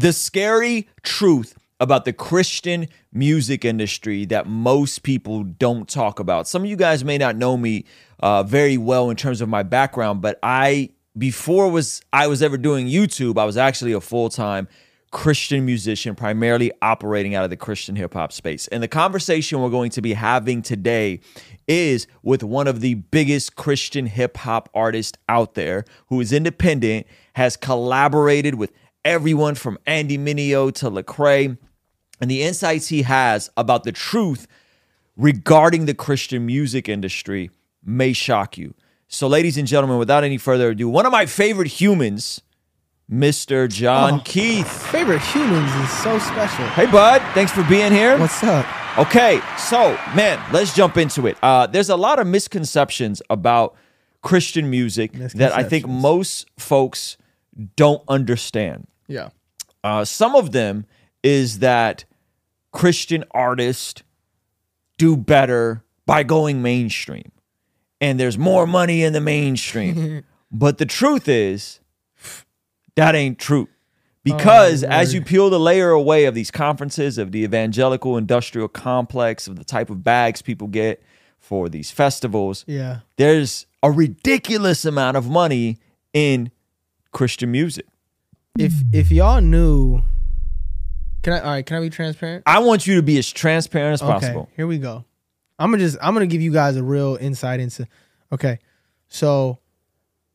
the scary truth about the Christian music industry that most people don't talk about. Some of you guys may not know me uh, very well in terms of my background, but I before was I was ever doing YouTube, I was actually a full time Christian musician, primarily operating out of the Christian hip hop space. And the conversation we're going to be having today is with one of the biggest Christian hip hop artists out there who is independent, has collaborated with everyone from Andy Mineo to Lecrae, and the insights he has about the truth regarding the Christian music industry may shock you. So, ladies and gentlemen, without any further ado, one of my favorite humans, Mr. Jon Oh. Keith. Favorite humans is so special. Hey, bud. Thanks for being here. What's up? Okay, so man, let's jump into it. Uh, there's a lot of misconceptions about Christian music that I think most folks don't understand. Yeah. Uh, some of them is that Christian artists do better by going mainstream, and there's more money in the mainstream. but the truth is, that ain't true. Because as you peel the layer away of these conferences, of the evangelical industrial complex, of the type of bags people get for these festivals, Yeah. there's a ridiculous amount of money in Christian music. If if y'all knew Can I all right, can I be transparent? I want you to be as transparent as Okay, possible. here we go. I'm gonna just I'm gonna give you guys a real insight into okay. So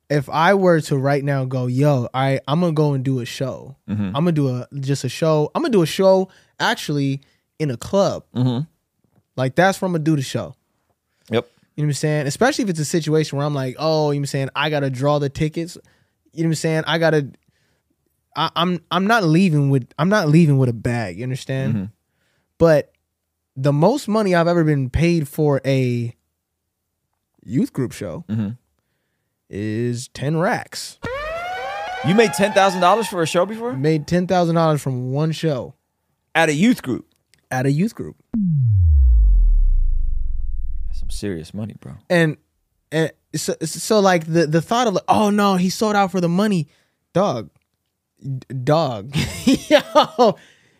if I were to right now go, yo, I I'm gonna go and do a show. Mm-hmm. I'm gonna do a just a show. I'm gonna do a show actually in a club. Mm-hmm. Like that's where I'm gonna do the show. Yep. You know what I'm saying? Especially if it's a situation where I'm like, oh, you know what I'm saying? I gotta draw the tickets. You know what I'm saying? I gotta I, I'm I'm not leaving with I'm not leaving with a bag, you understand? Mhm. But the most money I've ever been paid for a youth group show Mhm. is ten racks. You made ten thousand dollars for a show before Made ten thousand dollars from one show at a youth group. at a youth group. That's some serious money, bro. and and so, so like the the thought of like, oh no, he sold out for the money, dog, dog, yo,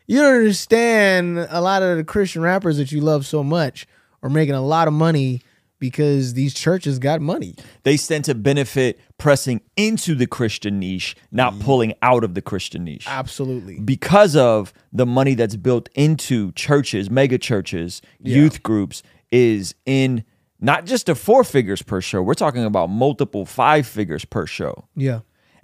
you don't understand. A lot of the Christian rappers that you love so much are making a lot of money because these churches got money. They tend to benefit pressing into the Christian niche, not pulling out of the Christian niche. Absolutely, because of the money that's built into churches, mega churches, Yeah. youth groups is in not just the four figures per show. We're talking about multiple five figures per show. yeah,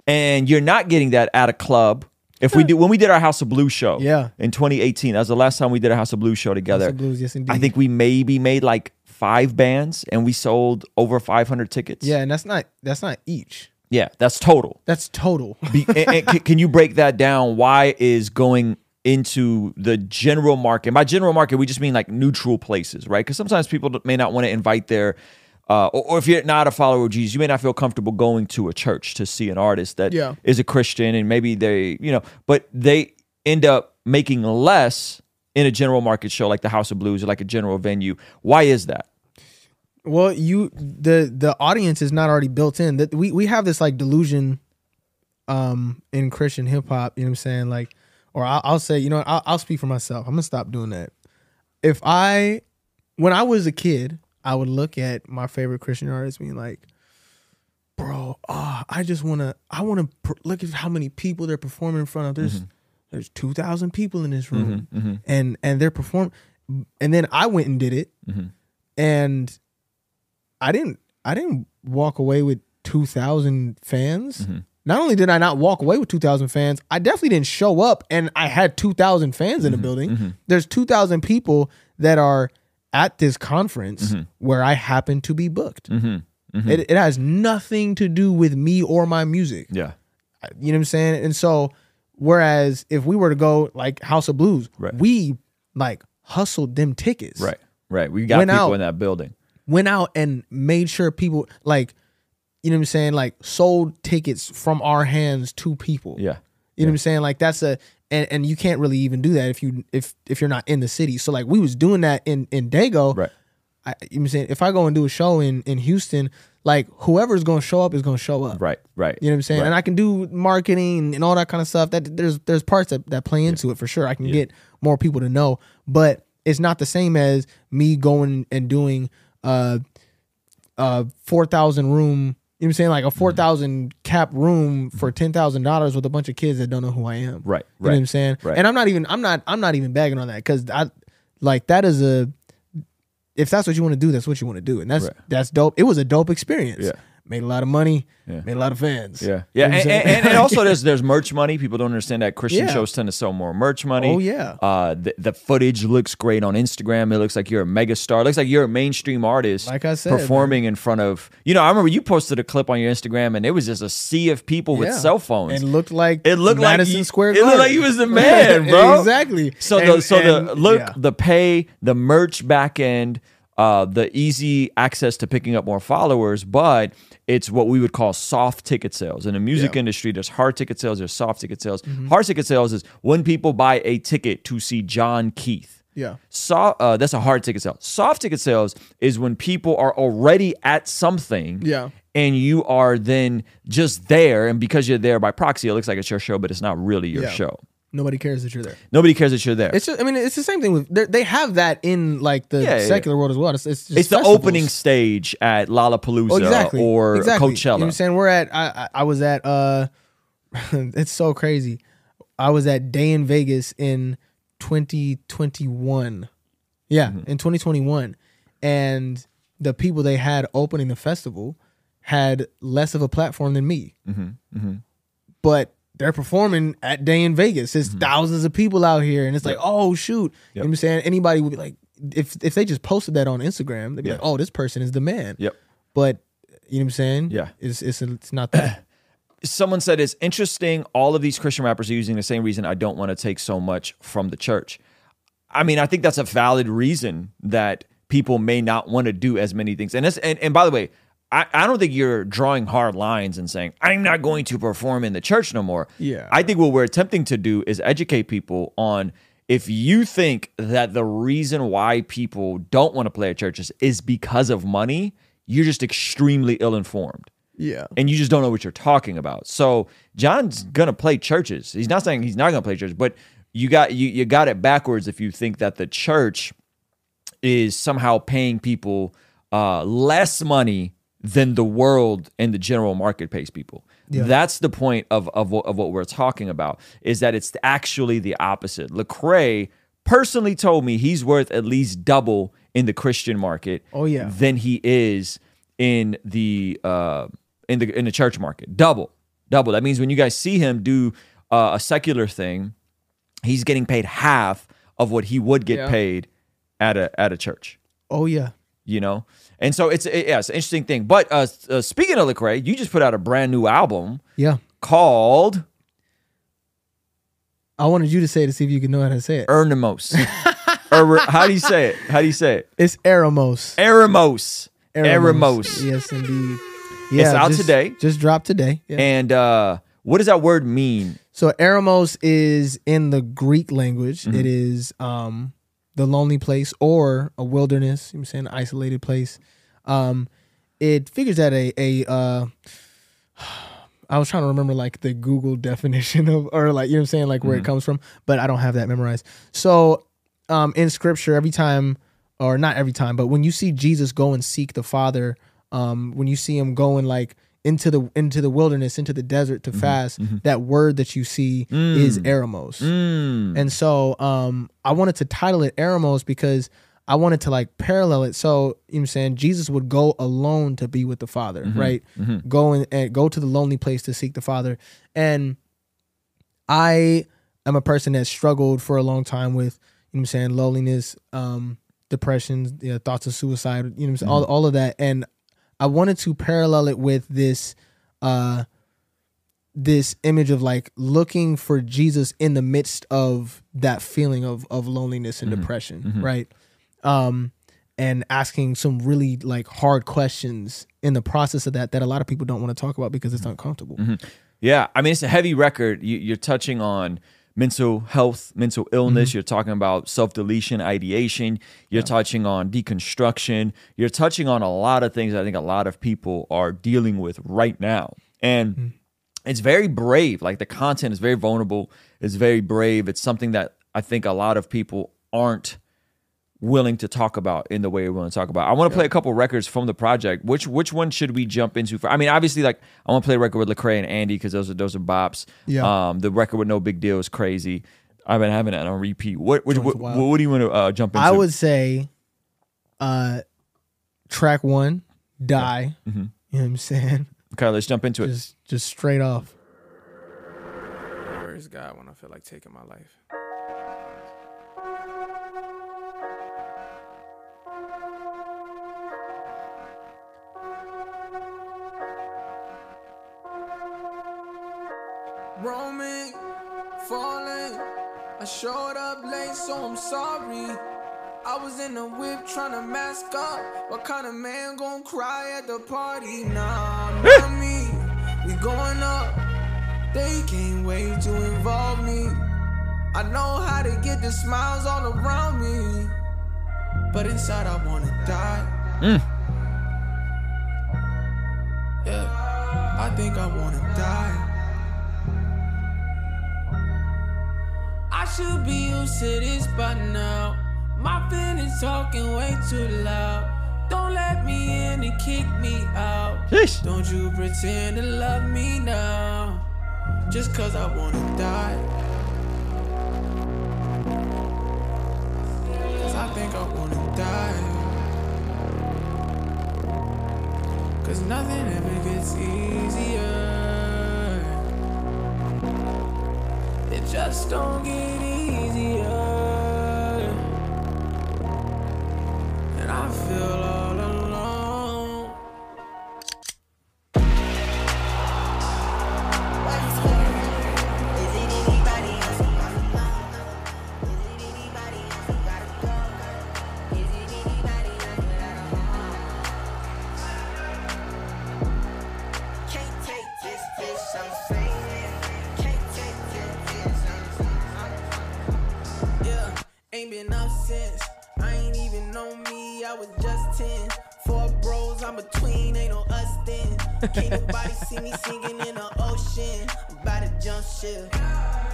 And you're not getting that at a club. If we do when we did our House of Blues show Yeah. in 2018, that was the last time we did a House of Blues show together. House of Blues, yes, indeed. I think we maybe made like five bands and we sold over 500 tickets. yeah, and that's not that's not each. Yeah, that's total. That's total. Be, and- and can- can you break that down? Why is going into the general market? By general market, we just mean like neutral places, right? Because sometimes people may not want to invite their, uh, or, or if you're not a follower of Jesus, you may not feel comfortable going to a church to see an artist that is Yeah. a Christian, and maybe they, you know, but they end up making less in a general market show like the House of Blues or like a general venue. Why is that? Well, you the the audience is not already built in. That we we have this like delusion, um, in Christian hip hop. You know what I'm saying? Like, or I'll, I'll say, you know, I'll, I'll speak for myself. I'm gonna stop doing that. If I, when I was a kid, I would look at my favorite Christian artists, being like, bro, ah, I just wanna, I wanna pr- look at how many people they're performing in front of. There's mm-hmm. there's two thousand people in this room, mm-hmm, mm-hmm. and and they're performing. and then I went and did it, and I didn't I didn't walk away with 2000 fans. Not only did I not walk away with 2000 fans, I definitely didn't show up and I had 2000 fans in the building. There's 2000 people that are at this conference mm-hmm. where I happen to be booked. Mm-hmm. Mm-hmm. It, it has nothing to do with me or my music. Yeah. You know what I'm saying? And so, whereas if we were to go like House of Blues, Right. we like hustled them tickets Right. Right. We got Went people out. in that building. went out and made sure people like you know what I'm saying like sold tickets from our hands to people. Yeah. You know what I'm saying? Like that's a and, and you can't really even do that if you if if you're not in the city. So like we was doing that in in Dago, Right. I, you know what I'm saying if I go and do a show in in Houston, like whoever's going to show up is going to show up. Right, right. You know what I'm saying? Right. And I can do marketing and all that kind of stuff. That there's there's parts that, that play into it for sure. I can get more people to know, but it's not the same as me going and doing uh uh four thousand room. You know what I'm saying? Like a Mm-hmm. four thousand cap room for ten thousand dollars with a bunch of kids that don't know who I am. Right, You know what I'm saying? right. And I'm not even I'm not I'm not even bagging on that because I like that is a if that's what you want to do, that's what you want to do, and that's Right. that's dope. It was a dope experience. Yeah. Made a lot of money. Yeah. Made a lot of fans. Yeah, yeah, and, and, and also there's there's merch money. People don't understand that Christian Yeah. shows tend to sell more merch money. Oh, yeah. uh, the, the footage looks great on Instagram. It looks like you're a mega star. It looks like you're a mainstream artist. Like I said, performing in front of you know. I remember you posted a clip on your Instagram, and it was just a sea of people with cell phones. It looked like It looked like Madison you- Square it looked like you was the man, bro. exactly. So And- the so the look, yeah. the pay, the merch back end, uh, the easy access to picking up more followers, but it's what we would call soft ticket sales. In the music Yeah. Mm-hmm. industry, there's hard ticket sales, there's soft ticket sales. Hard ticket sales is when people buy a ticket to see Jon Keith. Yeah. So, uh, that's a hard ticket sale. Soft ticket sales is when people are already at something. Yeah. And you are then just there, and because you're there by proxy, it looks like it's your show, but it's not really your Yeah. show. Nobody cares that you're there. Nobody cares that you're there. It's just, I mean, it's the same thing with they're- have that in like the Yeah, yeah, secular world as well. It's, it's, just it's the opening stage at Lollapalooza Oh, exactly. or exactly. You know Coachella. what I'm saying? We're at I I, was at uh it's so crazy. I was at Day N Vegas in 2021. Yeah, Mm-hmm. in 2021. And the people they had opening the festival had less of a platform than me. Mm-hmm. But they're performing at Day N Vegas. There's mm-hmm. thousands of people out here, and it's like, oh shoot. You know what I'm saying? Anybody would be like, if if they just posted that on Instagram, they'd be Yeah. like, oh, this person is the man. Yep. But you know what I'm saying? Yeah. It's it's it's not that. Someone said it's interesting. All of these Christian rappers are using the same reason I don't want to take so much from the church. I mean, I think that's a valid reason that people may not want to do as many things. And and, and by the way, I, I don't think you're drawing hard lines and saying, I'm not going to perform in the church no more. Yeah. I think what we're attempting to do is educate people on if you think that the reason why people don't want to play at churches is because of money, you're just extremely ill informed yeah. and you just don't know what you're talking about. So Jon's gonna play churches. He's not saying he's not gonna play churches, but you got you you got it backwards if you think that the church is somehow paying people uh, less money than the world and the general market pays people. Yeah. That's the point of of what, of what we're talking about is that it's actually the opposite. Lecrae personally told me he's worth at least double in the Christian market Oh, yeah. than he is in the uh, in the in the church market. Double, double. That means when you guys see him do uh, a secular thing, he's getting paid half of what he would get Yeah. paid at a at a church. Oh yeah. You know, and so it's it, yeah, it's an interesting thing. But uh, uh, speaking of Lecrae, you just put out a brand new album Yeah. called I wanted you to say it to see if you can know how to say it. Ernemos. or how do you say it? How do you say it? It's Eremos. Eremos. Eremos. Yes, indeed. It's out just- today. Just dropped today. Yeah. And uh, what does that word mean? So Eremos is in the Greek language. Mm-hmm. It is um the lonely place or a wilderness. You know what I'm saying isolated place. Um, it figures that a a uh, I was trying to remember like the Google definition of or like you know what I'm saying like where Mm-hmm. it comes from, but I don't have that memorized. So um in scripture every time or not every time, but when you see Jesus go and seek the Father, um when you see him going like into the into the wilderness, into the desert to Mm-hmm. fast, that word that you see is eremos. Mm. And so um I wanted to title it Eremos because I wanted to like parallel it. So you know what I'm saying Jesus would go alone to be with the Father, mm-hmm. right? Mm-hmm. Go and, and go to the lonely place to seek the Father. And I am a person that struggled for a long time with, you know what I'm saying, loneliness, um, depression, you know, thoughts of suicide, you know saying, all, mm-hmm. all of that. And I wanted to parallel it with this uh this image of like looking for Jesus in the midst of that feeling of of loneliness and depression, right? Um and asking some really like hard questions in the process of that that a lot of people don't want to talk about because it's uncomfortable. Mm-hmm. Yeah, I mean it's a heavy record. You, you're touching on mental health, mental illness. Mm-hmm. You're talking about self deletion, ideation. You're touching on deconstruction. You're touching on a lot of things I think a lot of people are dealing with right now. And mm-hmm. it's very brave. Like the content is very vulnerable. It's very brave. It's something that I think a lot of people aren't willing to talk about in the way we're willing to talk about. I want to play a couple records from the project. Which which one should we jump into? For I mean, obviously, like I want to play a record with Lecrae and Andy because those are those are bops. Yeah. Um, the record with No Big Deal is crazy. I've been having it on repeat. What what, what, wild. what do you want to uh, jump into? I would say, uh, track one, die. Mm-hmm. You know what I'm saying? okay. Let's jump into it. Just just straight off. Where is God when I feel like taking my life? I showed up late, so I'm sorry. I was in the whip trying to mask up. What kind of man gon' cry at the party? Nah, not me. We going up. They can't wait to involve me. I know how to get the smiles all around me. But inside, I wanna die. Yeah, to this by now. My feelings talking way too loud. Don't let me in and kick me out. Sheesh. Don't you pretend to love me now. Just cause I wanna die. Cause I think I wanna die. Cause nothing ever gets easier. It just don't get easier. And Can't nobody see me singing in the ocean. I'm about to jump ship.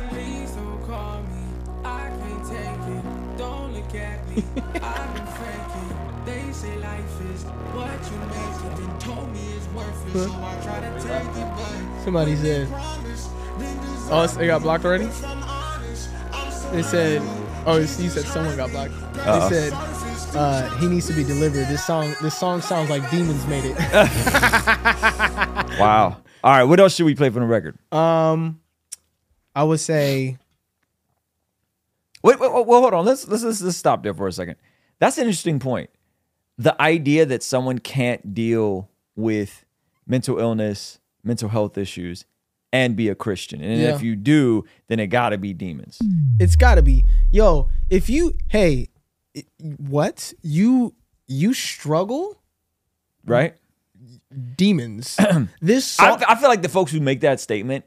Please don't call me, I can't take it. Don't look at me, I've been faking. They say life is what you make it, then told me it's worth it. So I try to take it, but Somebody said, "Oh, it's- it got blocked already." They said, "Oh, you said someone got blocked." Uh-oh. They uh-huh. said, uh, "He needs to be delivered." This song, this song sounds like demons made it. Wow. All right. What else should we play from the record? um, I would say, Wait, wait, wait, well, hold on. Let's, let's let's let's stop there for a second. That's an interesting point. The idea that someone can't deal with mental illness, mental health issues, and be a Christian, and Yeah. if you do, then it got to be demons. it's got to be, yo. If you, hey, it- what you you struggle, Right? demons. this song, I, I feel like the folks who make that statement,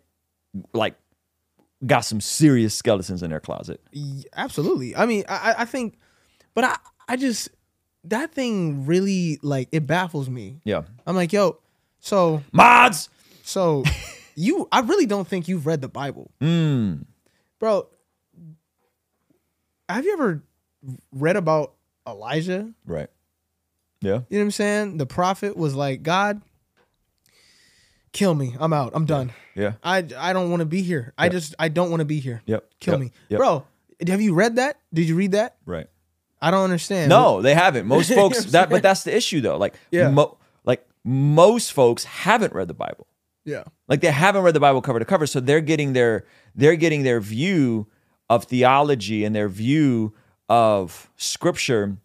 like, got some serious skeletons in their closet. Y- absolutely i mean I, I- I think but i i just that thing really like it baffles me Yeah. i'm like yo so Mods. so you i really don't think you've read the bible Mm. bro have you ever read about elijah Right. Yeah. you know what i'm saying the prophet was like god kill me i'm out i'm done Yeah. i i don't want to be here i Yep. just i don't want to be here Yep. kill Yep. me Yep. bro have you read that did you read that Right. i don't understand No, they haven't. Most You know folks that but that's the issue though. Like Yeah. mo- like most folks haven't read the Bible. yeah Like they haven't read the Bible cover to cover, so they're getting their they're getting their view of theology and their view of scripture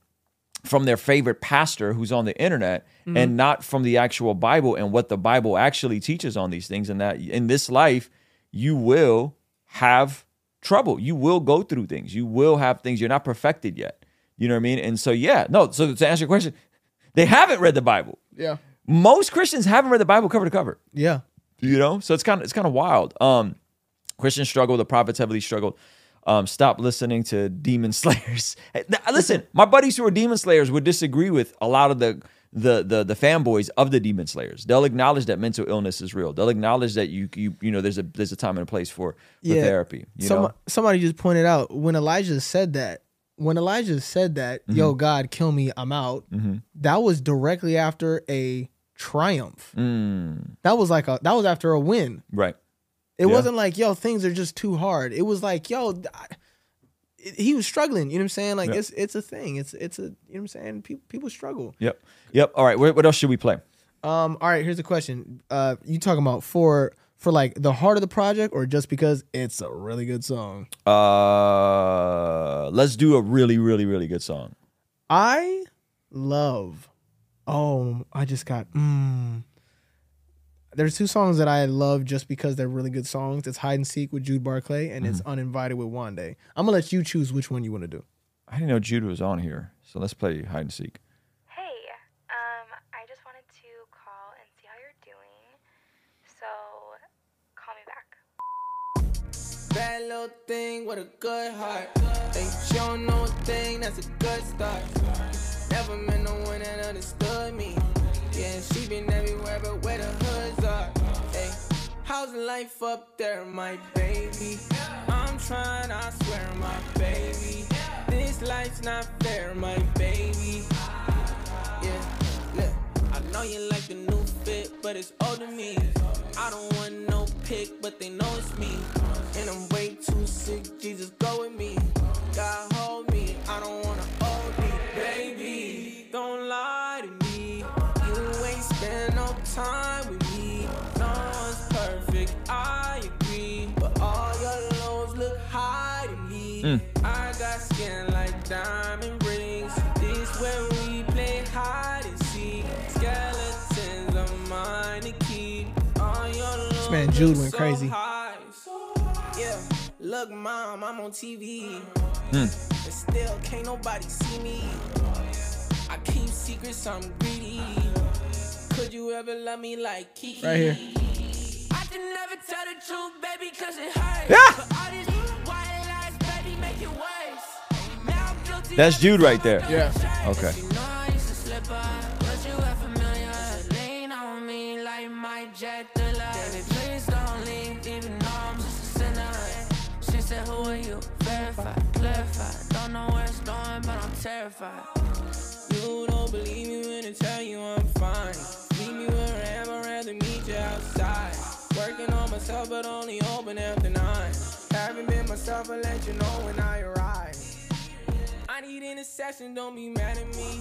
from their favorite pastor who's on the internet Mm-hmm. and not from the actual Bible and what the Bible actually teaches on these things and that in this life you will have trouble. You will go through things. You will have things you're not perfected yet. You know what I mean? And so yeah, no, so to answer your question, they haven't read the Bible. yeah Most Christians haven't read the Bible cover to cover yeah you know so it's kind of it's kind of wild um Christians struggle, the prophets heavily struggled. Um, stop listening to demon slayers. Hey, th- Listen, my buddies who are demon slayers would disagree with a lot of the the the the fanboys of the demon slayers. They'll acknowledge that mental illness is real. They'll acknowledge that you you you know there's a there's a time and a place for, for Yeah. therapy. You Some, know? somebody just pointed out when Elijah said that. When Elijah said that, "Yo, Mm-hmm. God, kill me, I'm out," that was directly after a triumph. Mm, That was like a that was after a win. right. It Yeah. wasn't like, "Yo, things are just too hard." It was like, "Yo." I, it- he was struggling, you know what I'm saying? Like Yeah. it's it's a thing. It's it's a you know what I'm saying? People people struggle. Yep. Yep. All right. What, what else should we play? Um, all right, here's a question. Uh, you talking about for for like the heart of the project, or just because it's a really good song? Uh, let's do a really, really, really good song. I love. Oh, I just got. Mm, there's two songs that I love just because they're really good songs. It's Hide and Seek with Jude Barclay, and it's Uninvited with Wande. I'm gonna let you choose which one you want to do. I didn't know Jude was on here, so let's play hide and seek. Hey, um, I just wanted to call and see how you're doing. So, call me back. Bad little thing with a good heart. Think she don't know a thing, that's a good start. Never met no one that understood me. Yeah, she been everywhere but where the hoods are. Hey, how's life up there, my baby? I'm trying, I swear, my baby. This life's not fair, my baby. Yeah, look, I know you like the new fit, but it's old to me. I don't want no pick, but they know it's me. And I'm way too sick, Jesus, go with me. God hold me, I don't wanna hold me. Baby, don't lie to me. You ain't spend no time Jude went crazy. Yeah, look, mom, I'm on TV. Mm. But still, can't nobody see me. I keep secrets, I'm greedy. Could you ever love me like Kiki? Right here. I can never tell the truth, baby, cause it hurts. Yeah. All these white lies, baby, make it worse. Now I'm guilty That's of Jude right there. Yeah. don't Okay. Terrified. You don't believe me when I tell you I'm fine. Meet me where I am, I'd rather meet you outside. Working on myself, but only open after nine. Haven't been myself, I'll let you know when I arrive. I need intercession, don't be mad at me.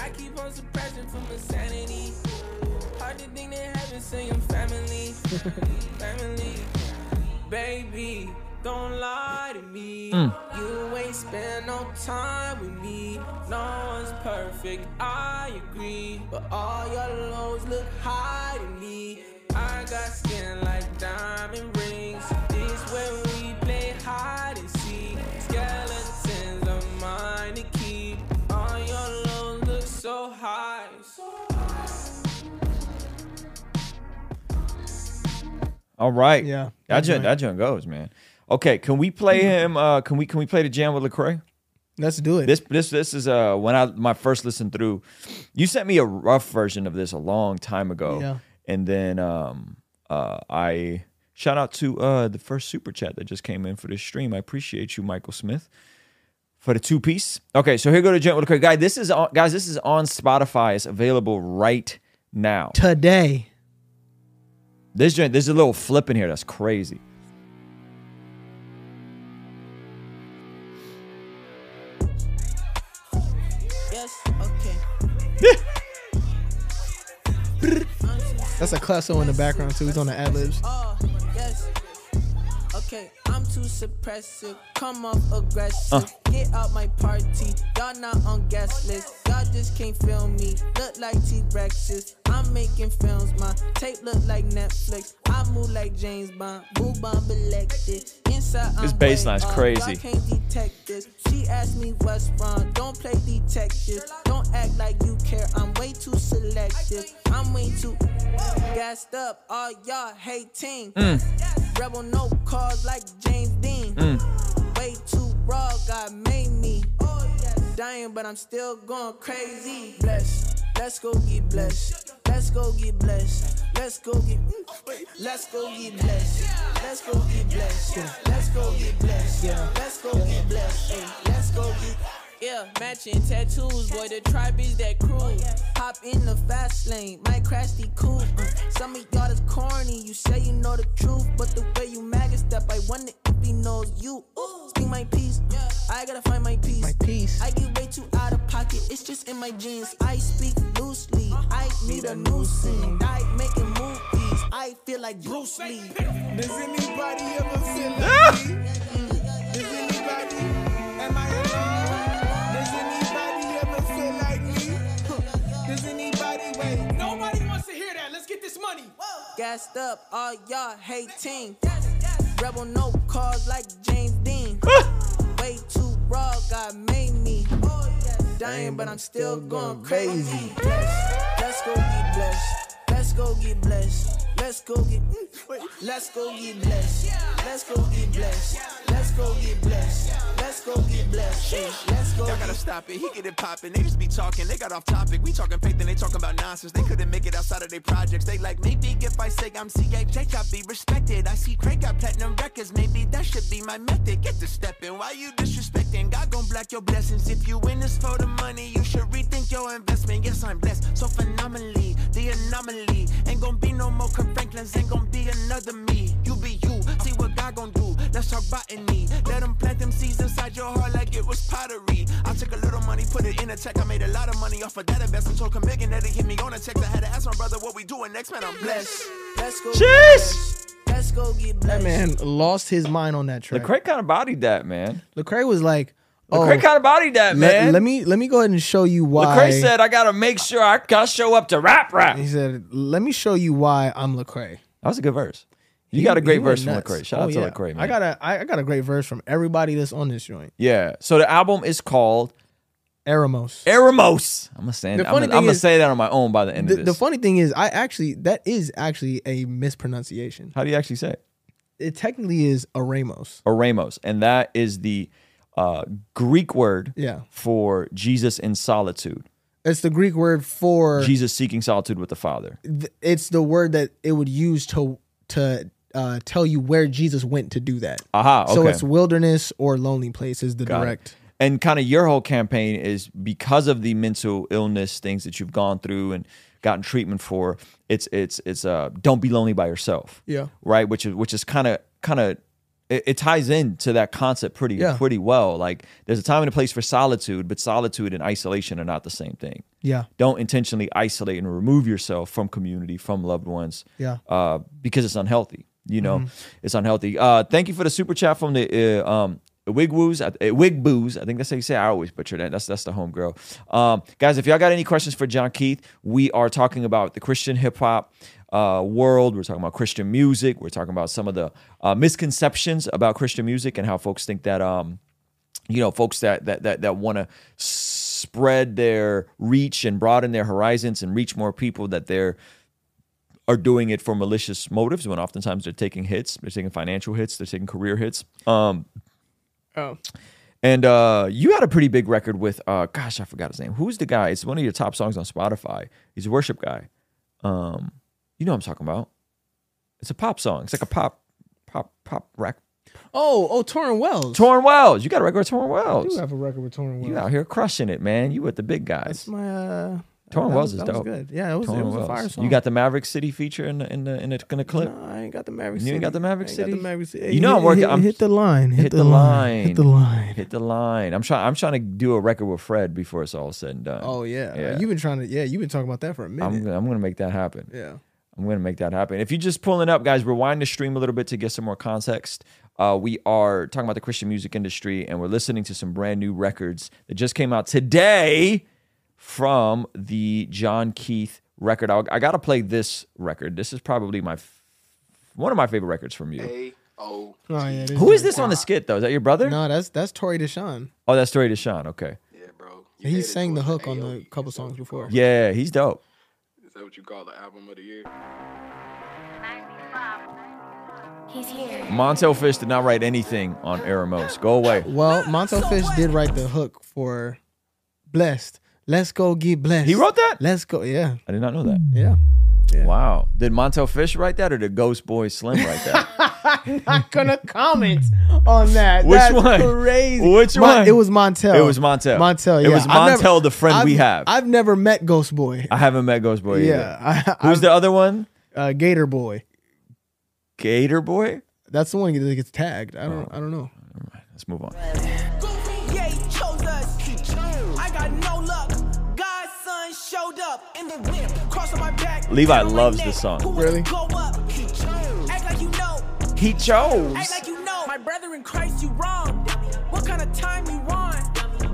I keep on suppressing from insanity. Hard to think that heaven say I'm family. family. Baby, don't lie to me. Mm. You ain't spend no time with me. No one's perfect, I agree. But all your lows look high to me. I got skin like diamond rings. This where we play hide and seek. Skeletons are mine to keep. All your lows look so high. All right. Yeah, That that joint, joint. that joint goes, man. Okay, can we play him? Uh, can we can we play the jam with Lecrae? Let's do it. This this this is uh when I my first listen through. You sent me a rough version of this a long time ago, Yeah. and then um uh I shout out to uh the first super chat that just came in for this stream. I appreciate you, Michael Smith, for the two piece. Okay, so here go to jam with Lecrae, guy. This is on guys. This is on Spotify. It's available right now. Today. This joint, there's a little flip in here that's crazy. Yes, okay. That's a classo in the background too. He's on the ad libs. Oh, yes. Okay, I'm too suppressive. Come off aggressive. Uh. Get out my party. Y'all not on guest list. Y'all just can't feel me. Look like T Rexes. I'm making films. My tape look like Netflix. I move like James Bond. Boo bomb elected. This bass line's crazy. Y'all can't detect this. She asked me what's wrong. Don't play detective. Don't act like you care. I'm way too selective. I'm way too. Gassed up, all y'all hating. Mm. Rebel no cars like James Dean. Way too raw, God made me. Dying, but I'm still going crazy. Blessed, let's go get blessed. Let's go get blessed. Let's go get. Let's go get blessed. Let's go get blessed. Let's go get blessed. Let's go get blessed. Let's go get. Yeah, matching tattoos, boy. The tribe is that crew. Hop in the fast lane, might crash the coupe. Uh, some of y'all is corny. You say you know the truth, but the way you mag step, I wonder if he knows you. Speak my peace. I gotta find my peace. My peace. I get way too pocket. It's just in my jeans. I speak loosely. I need a new scene. I making movies. I feel like Bruce Lee. Does anybody ever feel like ah! me? Does anybody? Am I alone? Does anybody ever feel like me? Does anybody wait? Nobody wants to hear that. Let's get this money. Gassed up, all y'all hating. Rebel no cars like James Dean. Ah! Way too raw, God made me. Dying, but I'm still going crazy. Let's go get blessed. Let's go get blessed. Let's go get. Let's go get blessed. Let's go get blessed. Let's go get blessed. Let's go get blessed. Let's go Y'all gotta stop it. He get it poppin'. They just be talking. They got off topic. We talking faith and they talking about nonsense. They couldn't make it outside of their projects. They like maybe if I say I'm CHH, I'll be respected. I see Craig got platinum records. Maybe that should be my method. Get to stepping. Why you disrespecting? God gon' block your blessings. If you in this for the money, you should rethink your investment. Yes, I'm blessed so phenomenally. The anomaly ain't gon' be no more Kirk Franklins. Ain't gon' be another me. You be you. See what God gon' do. Let's talk botany. Let him plant them seeds inside your heart like it was pottery. I took a little money, put it in a check. I made a lot of money off of that investment. Told Megan that he hit me on a text. I had to ask my brother what we doing next, man. I'm blessed. Let's go. Jeez. Get blessed. Let's go get That man lost his mind on that track. Lecrae kind of bodied that, man. Lecrae was like, "Oh, Lecrae kind of bodied that, let, man. let me let me go ahead and show you why." Lecrae said, "I gotta make sure I gotta show up to rap rap." he said, "Let me show you why I'm Lecrae." That was a good verse. You got a great verse from. Lecrae. Shout Oh, out to yeah. Lecrae, man. I got a I got a great verse from everybody that's on this joint. yeah. So the album is called Eremos. Eremos. I'm gonna say. The I'm gonna, I'm gonna say that on my own by the end The, of this. the funny thing is, I actually that is actually a mispronunciation. How do you actually say it? It technically is Eremos. Eremos, and that is the uh, Greek word Yeah, for Jesus in solitude. It's the Greek word for. Jesus seeking solitude with the Father. th- It's the word that it would use to to uh, tell you where Jesus went to do that. Aha. Okay. So it's wilderness or lonely place is the Got it. direct. And kind of your whole campaign is because of the mental illness things that you've gone through and gotten treatment for. It's it's it's uh don't be lonely by yourself. Yeah. Right. Which is which is kind of kind of it, it ties into that concept pretty Yeah. pretty well. Like there's a time and a place for solitude, but solitude and isolation are not the same thing. Yeah. Don't intentionally isolate and remove yourself from community, from loved ones. Yeah. Uh, because it's unhealthy. You know, it's unhealthy. Uh, thank you for the super chat from the uh, um Wigwoos, uh, Wigboos. I think that's how you say. it. I always butcher that. That's that's the home girl. Um, guys, if y'all got any questions for Jon Keith, we are talking about the Christian hip hop uh, world. We're talking about Christian music. We're talking about some of the uh, misconceptions about Christian music and how folks think that um, you know, folks that that that that want to spread their reach and broaden their horizons and reach more people that they're are doing it for malicious motives when oftentimes they're taking hits, they're taking financial hits, they're taking career hits. Um, Oh. and uh, you had a pretty big record with, uh, gosh, I forgot his name. Who's the guy? It's one of your top songs on Spotify. He's a worship guy. Um, you know what I'm talking about. It's a pop song. It's like a pop, pop, pop rap. Oh, oh, Torrin Wells. Torn Wells. You got a record with Torn I Wells. do have a record with Torrin Wells. You out here crushing it, man. You with the big guys. That's my. Uh, That Wells was- is that dope. Was good. Yeah, it was, it Torn was a fire song. You got the Maverick City feature in the in the in the, in the clip. No, I ain't got the Maverick You City. ain't got the Maverick City? Got the Maverick City. You know I'm working- Hit, I'm- hit the line. Hit, hit the, the line. Hit the line. line. Hit the line. I'm trying. I'm trying to do a record with Fred before it's all said and done. Oh yeah. Yeah. You've been trying to. Yeah, you've been talking about that for a minute. I'm gonna- I'm gonna make that happen. yeah. I'm going to make that happen. If you're just pulling up, guys, rewind the stream a little bit to get some more context. Uh, we are talking about the Christian music industry, and we're listening to some brand new records that just came out today from the Jon Keith record. I, I got to play this record. This is probably my f- one of my favorite records from you. Oh yeah. This Who is this on the skit though? Is that your brother? No, that's that's Tori Deshawn. Oh, that's Story Deshaun. Okay. Yeah, bro. He sang the hook on the couple songs before. Yeah, he's dope. Is that what you call the album of the year? He's here. Montell Fish did not write anything on Eremos. Go away. Well, Montell Fish did write the hook for "Blessed." Let's go get blessed. He wrote that? Let's go. Yeah, I did not know that. yeah. Yeah. Wow. Did Montell Fish write that or did Ghost Boy Slim write that? not gonna comment on that. Which That's one? Crazy. Which Mon- one? It was Montell. It was Montell. Montell. It was I've Montell, the friend we I've- have. I've never met Ghost Boy. I haven't met Ghost Boy yeah. either. I, Who's I've- the other one? uh, Gator Boy? Gator Boy? That's the one that gets tagged. I Oh. don't. I don't know. Let's move on. Levi hand on my loves neck. this song. Really? He chose. Act like you know. He chose. Act like you know. My brother in Christ, you wrong. What kind of time you on?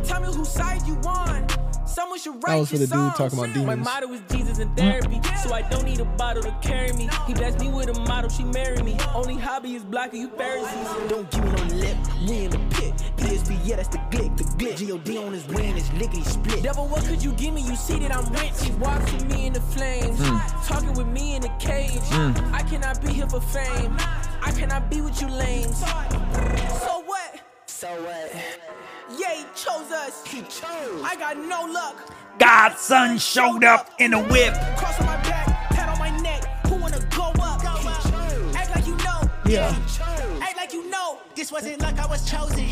Tell me whose side you on. Someone should write That was for your the dude talking songs. about My demons. motto is Jesus in therapy, so I don't need a bottle to carry me. He blessed me with a model, she married me. Only hobby is blocking you Pharisees. Don't give me no lip, we in the pit. ESP, yeah, that's the glick, the glitch. G.O.D. on his win, it's lickety split. Devil, what could you give me? You see that I'm rich. He walks with me in the flames, hmm. talking with me in the cage. Hmm. I cannot be here for fame. I cannot be with you lames. So what? So what? Yeah, he chose us. He chose. I got no luck. God's son showed up in a whip. Cross on my back, pat on my neck. Who wanna go up? He chose. Act like you know. Yeah. This wasn't like I was chosen.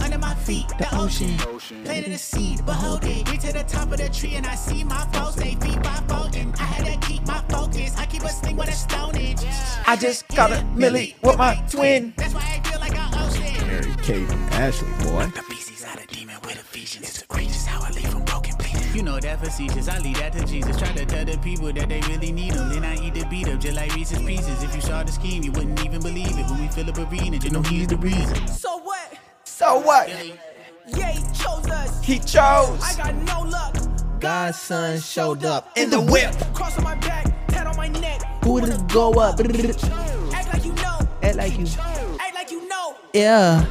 Under my feet, the, ocean. Planted a seed, behold it. Reach to the top of the tree and I see my foes. They feed by voting. I had to keep my focus. I keep a sling with a stonage. I just got a milli with my twin. That's why I feel like an ocean. Mary Kate and Ashley, boy. The beasties out a demon with a vision. It's egregious how I leave from broken bleeding. You know that facetious. I leave that to Jesus. Try to tell the people that they really need him. Then I eat the beat up just like Reese's Pieces. If you saw the scheme, you wouldn't even believe it. When we fill up arena, you know he's the reason. So what? So what? Yeah, he chose us. He chose. I got no luck. God's son showed up in the whip. Cross on my back, pat on my neck. Who would go up? Act like you know. Act like you. Act like you know. Yeah.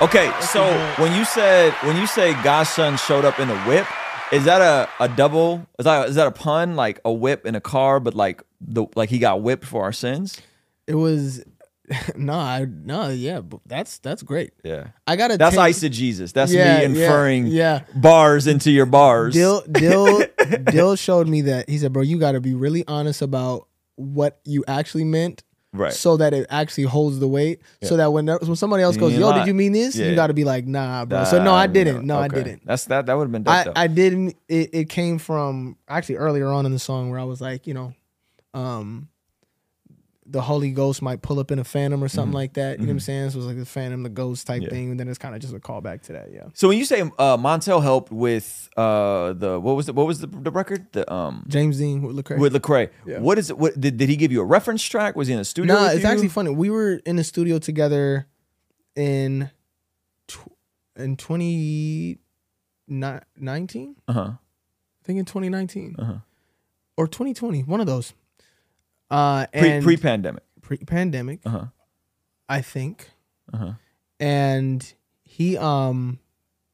Okay, so when you said when you say God's son showed up in a whip, is that a, a double? Is that is that a pun? Like a whip in a car, but like the like he got whipped for our sins? It was. No, I no, yeah, but that's that's great. Yeah. I gotta. That's take, eisegesis. That's Yeah, me yeah, inferring yeah. bars into your bars. Dill Dill Dill showed me that he said, "Bro, you got to be really honest about what you actually meant, Right. So that it actually holds the weight. So that when there, when somebody else goes, "Yo, did you mean this?" Yeah. You got to be like, "Nah, bro." so no, I didn't. No, I didn't. That's that. That would have been dope. I, though. I didn't. It, it came from actually earlier on in the song where I was like, you know, um, the Holy Ghost might pull up in a Phantom or something like that. You know what I'm saying? So it was like the Phantom, the Ghost type Mm-hmm. Yeah. thing, and then it's kind of just a callback to that. Yeah. so when you say uh, Montell helped with uh, the what was the, what was the, the record the um James Dean with Lecrae. with Lecrae? Yeah. What is it? What did, did he give you a reference track? Was he in the studio? No, with it's you? actually funny. We were in the studio together in tw- in 2019. Uh huh. I think in 2019 Uh-huh. or 2020, one of those. Uh, Pre and pre pandemic. pre-pandemic, Uh huh. I think. Uh-huh. And he, um,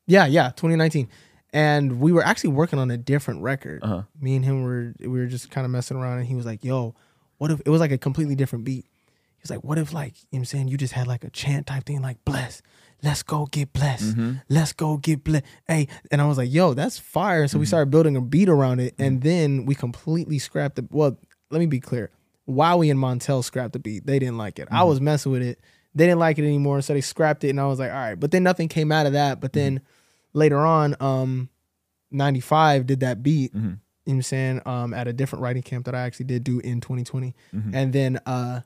yeah, yeah, 2019, and we were actually working on a different record. Uh-huh. Me and him were we were just kind of messing around, and he was like, "Yo, what if it was like a completely different beat?" He's like, "What if like you know what I'm saying you just had like a chant type thing, like bless." Let's go get blessed. Mm-hmm. Let's go get blessed. Hey, and I was like, "Yo, that's fire!" So Mm-hmm. we started building a beat around it, and then we completely scrapped the. Well, let me be clear. Wowie and Montell scrapped the beat. They didn't like it. Mm-hmm. I was messing with it. They didn't like it anymore, so they scrapped it. And I was like, all right. But then nothing came out of that. But then Mm-hmm. later on, um, 95 did that beat. Mm-hmm. You know what I'm saying? Um, at a different writing camp that I actually did do in 2020. Mm-hmm. And then uh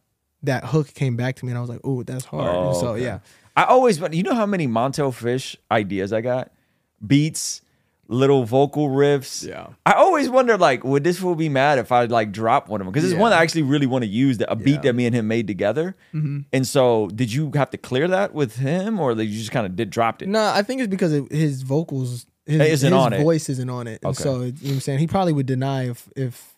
that hook came back to me and I was like, oh, that's hard. and so Oh, okay. yeah. I always, but you know how many Montell Fish ideas I got? Beats, little vocal riffs. Yeah. I always wonder, like, would this fool be mad if I like drop one of them? Because it's one I actually really want to use, that, a beat Yeah. that me and him made together. Mm-hmm. And so, did you have to clear that with him, or did you just kind of did dropped it? No, I think it's because it, his vocals, his, It isn't his on it. voice isn't on it. Okay. so, you know what I'm saying? He probably would deny if, if,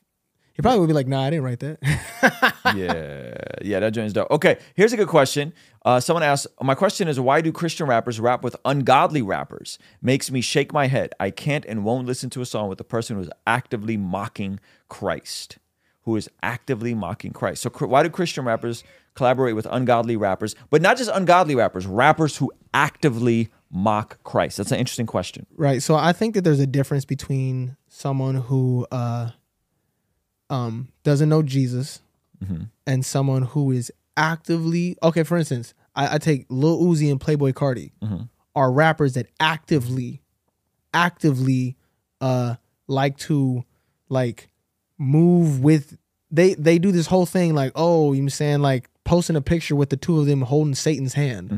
He probably would be like, "Nah, I didn't write that." yeah, yeah, that joint's dope. Okay, here's a good question. Uh, someone asked, "My question is, why do Christian rappers rap with ungodly rappers? Makes me shake my head. I can't and won't listen to a song with a person who is actively mocking Christ, who is actively mocking Christ. So, why do Christian rappers collaborate with ungodly rappers, but not just ungodly rappers, rappers who actively mock Christ? That's an interesting question. Right. So I think that there's a difference between someone who uh um doesn't know Jesus and someone who is actively okay, for instance, I, I take Lil Uzi and Playboi Carti are rappers that actively, actively uh like to like move with they they do this whole thing like, oh, you know saying like posting a picture with the two of them holding Satan's hand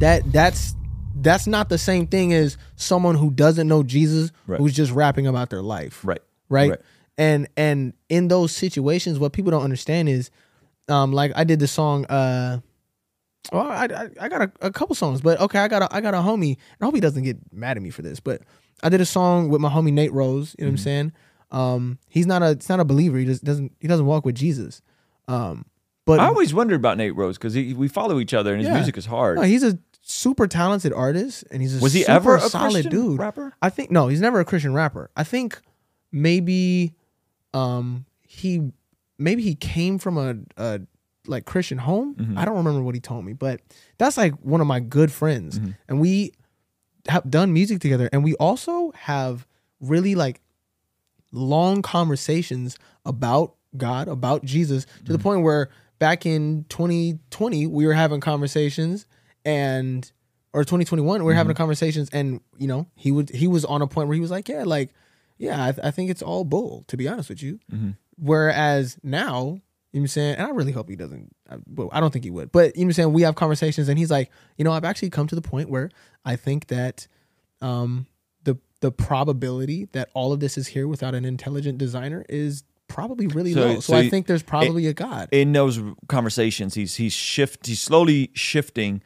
that that's that's not the same thing as someone who doesn't know Jesus Right. who's just rapping about their life. Right. Right. Right. And and in those situations, what people don't understand is, um, like I did the song. Uh, well, I I, I got a, a couple songs, but okay, I got a I got a homie. And I hope he doesn't get mad at me for this, but I did a song with my homie Nate Rose. You know what I'm saying? Um, he's not a it's not a believer. He just doesn't he doesn't walk with Jesus. Um, but I always wondered about Nate Rose because we follow each other and his Yeah. music is hard. No, he's a super talented artist, and he's a Was he super ever a solid Christian dude. rapper? I think no, he's never a Christian rapper. I think maybe um he maybe he came from a, a like Christian home. Mm-hmm. I don't remember what he told me, but that's like one of my good friends, Mm-hmm. and we have done music together, and we also have really like long conversations about God, about Jesus, to Mm-hmm. the point where back in 2020 we were having conversations and or 2021 we were Mm-hmm. having conversations and you know he would he was on a point where he was like yeah like yeah I, I think it's all bull to be honest with you. Mm-hmm. whereas now you know what I'm saying? And I really hope he doesn't I, well, I don't think he would. But you know what I'm saying? We have conversations and he's like you know I've actually come to the point where I think that um the the probability that all of this is here without an intelligent designer is probably really So- low. So, so I you- think there's probably a god. in those conversations he's he's shift he's slowly shifting